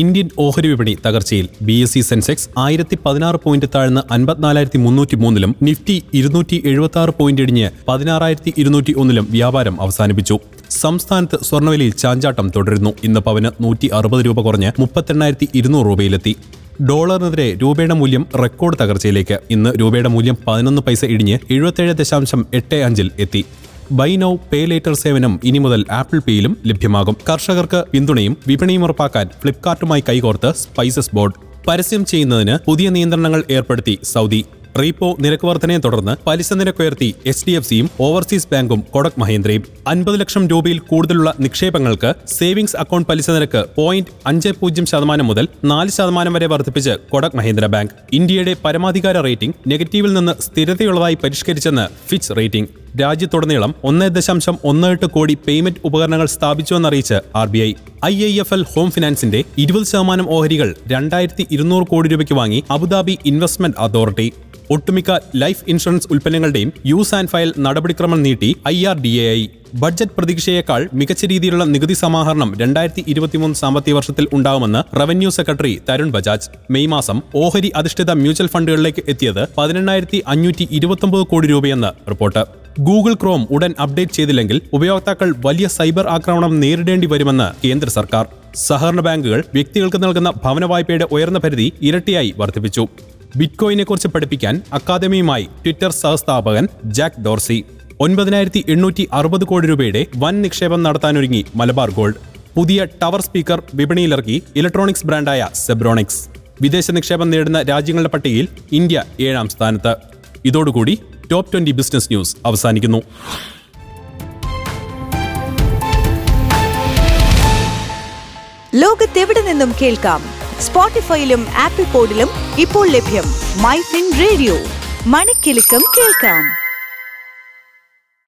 Indian ഓഹരി വിപണി തകർച്ചയിൽ ബി എസ് സി സെൻസെക്സ് ആയിരത്തി പതിനാറ് പോയിന്റ് താഴ്ന്ന് അൻപത്തിനാലായിരത്തി മുന്നൂറ്റി മൂന്നിലും നിഫ്റ്റി ഇരുന്നൂറ്റി എഴുപത്തി ആറ് പോയിന്റ് ഇടിഞ്ഞ് പതിനാറായിരത്തി ഇരുന്നൂറ്റി ഒന്നിലും വ്യാപാരം അവസാനിപ്പിച്ചു. സംസ്ഥാനത്ത് സ്വർണവിലയിൽ ചാഞ്ചാട്ടം തുടരുന്നു. ഇന്ന് പവന് നൂറ്റി അറുപത് രൂപ കുറഞ്ഞ് മുപ്പത്തെണ്ണായിരത്തി ഇരുന്നൂറ് രൂപയിലെത്തി. ഡോളറിനെതിരെ രൂപയുടെ മൂല്യം റെക്കോർഡ് തകർച്ചയിലേക്ക്. ഇന്ന് രൂപയുടെ മൂല്യം പതിനൊന്ന് പൈസ ഇടിഞ്ഞ് എഴുപത്തേഴ് ദശാംശം എട്ട് അഞ്ചിൽ എത്തി. ബൈ നൗ പേ ലേറ്റർ സേവനം ഇനി മുതൽ ആപ്പിൾ പേയിലും ലഭ്യമാകും. കർഷകർക്ക് പിന്തുണയും വിപണിയും ഉറപ്പാക്കാൻ ഫ്ലിപ്കാർട്ടുമായി കൈകോർത്ത് സ്പൈസസ് ബോർഡ്. പരസ്യം ചെയ്യുന്നതിന് പുതിയ നിയന്ത്രണങ്ങൾ ഏർപ്പെടുത്തി സൗദി. റീപ്പോ നിരക്ക് വർധനയെ തുടർന്ന് പലിശ നിരക്ക് ഉയർത്തി എച്ച് ഡി എഫ് സിയും ഓവർസീസ് ബാങ്കും കൊടക് മഹേന്ദ്രയും. അൻപത് ലക്ഷം രൂപയിൽ കൂടുതലുള്ള നിക്ഷേപങ്ങൾക്ക് സേവിംഗ്സ് അക്കൗണ്ട് പലിശ നിരക്ക് പോയിന്റ് അഞ്ച് പൂജ്യം ശതമാനം മുതൽ നാല് ശതമാനം വരെ വർദ്ധിപ്പിച്ച് കൊടക് മഹേന്ദ്ര ബാങ്ക്. ഇന്ത്യയുടെ പരമാധികാര റേറ്റിംഗ് നെഗറ്റീവിൽ നിന്ന് സ്ഥിരതയുള്ളതായി പരിഷ്കരിച്ചെന്ന് ഫിച്ച് റേറ്റിംഗ്. രാജ്യത്തുടനീളം ഒന്ന് ദശാംശം ഒന്ന് എട്ട് കോടി പേയ്മെന്റ് ഉപകരണങ്ങൾ സ്ഥാപിച്ചുവെന്നറിയിച്ച് R B I I I F L home ഫിനാൻസിന്റെ ഇരുപത് ശതമാനം ഓഹരികൾ രണ്ടായിരത്തി ഇരുന്നൂറ് കോടി രൂപയ്ക്ക് വാങ്ങി അബുദാബി ഇൻവെസ്റ്റ്മെന്റ് അതോറിറ്റി. ഒട്ടുമിക്ക ലൈഫ് ഇൻഷുറൻസ് ഉൽപ്പന്നങ്ങളുടെയും യൂസ് ആൻഡ് ഫയൽ നടപടിക്രമം നീട്ടി I R D A I. Budget പ്രതീക്ഷയേക്കാൾ മികച്ച രീതിയിലുള്ള നികുതി സമാഹരണം രണ്ടായിരത്തി ഇരുപത്തിമൂന്ന് സാമ്പത്തിക വർഷത്തിൽ ഉണ്ടാകുമെന്ന് revenue secretary Tarun Bajaj. May മാസം ഓഹരി അധിഷ്ഠിത മ്യൂച്വൽ ഫണ്ടുകളിലേക്ക് എത്തിയത് പതിനെണ്ണായിരത്തി അഞ്ഞൂറ്റി കോടി രൂപയെന്ന് റിപ്പോർട്ട്. ഗൂഗിൾ ക്രോം ഉടൻ അപ്ഡേറ്റ് ചെയ്തില്ലെങ്കിൽ ഉപയോക്താക്കൾ വലിയ സൈബർ ആക്രമണം നേരിടേണ്ടി വരുമെന്ന് കേന്ദ്ര സർക്കാർ. സഹകരണ ബാങ്കുകൾ വ്യക്തികൾക്ക് നൽകുന്ന ഭവന വായ്പയുടെ ഉയർന്ന പരിധി ഇരട്ടിയായി വർദ്ധിപ്പിച്ചു. ബിറ്റ്കോയിനെക്കുറിച്ച് പഠിപ്പിക്കാൻ അക്കാദമിയുമായി ട്വിറ്റർ സഹസ്ഥാപകൻ ജാക്ക് ഡോർസി. ഒൻപതിനായിരത്തി എണ്ണൂറ്റി അറുപത് കോടി രൂപയുടെ വൻ നിക്ഷേപം നടത്താനൊരുങ്ങി മലബാർ ഗോൾഡ്. പുതിയ ടവർ സ്പീക്കർ വിപണിയിലിറക്കി ഇലക്ട്രോണിക്സ് ബ്രാൻഡായ സെബ്രോണിക്സ്. വിദേശ നിക്ഷേപം നേടുന്ന രാജ്യങ്ങളുടെ പട്ടികയിൽ ഇന്ത്യ ഏഴാം സ്ഥാനത്ത്. ഇതോടുകൂടി ടോപ്പ് ട്വന്റി ബിസിനസ് ന്യൂസ് അവസാനിക്കുന്നു. ലോകത്തെവിടെ നിന്നും കേൾക്കാം? സ്പോട്ടിഫൈയിലും ആപ്പിൾ പോഡിലും ഇപ്പോൾ ലഭ്യം മൈ ഫിൻ റേഡിയോ. മണിക്കെലക്കം കേൾക്കാം.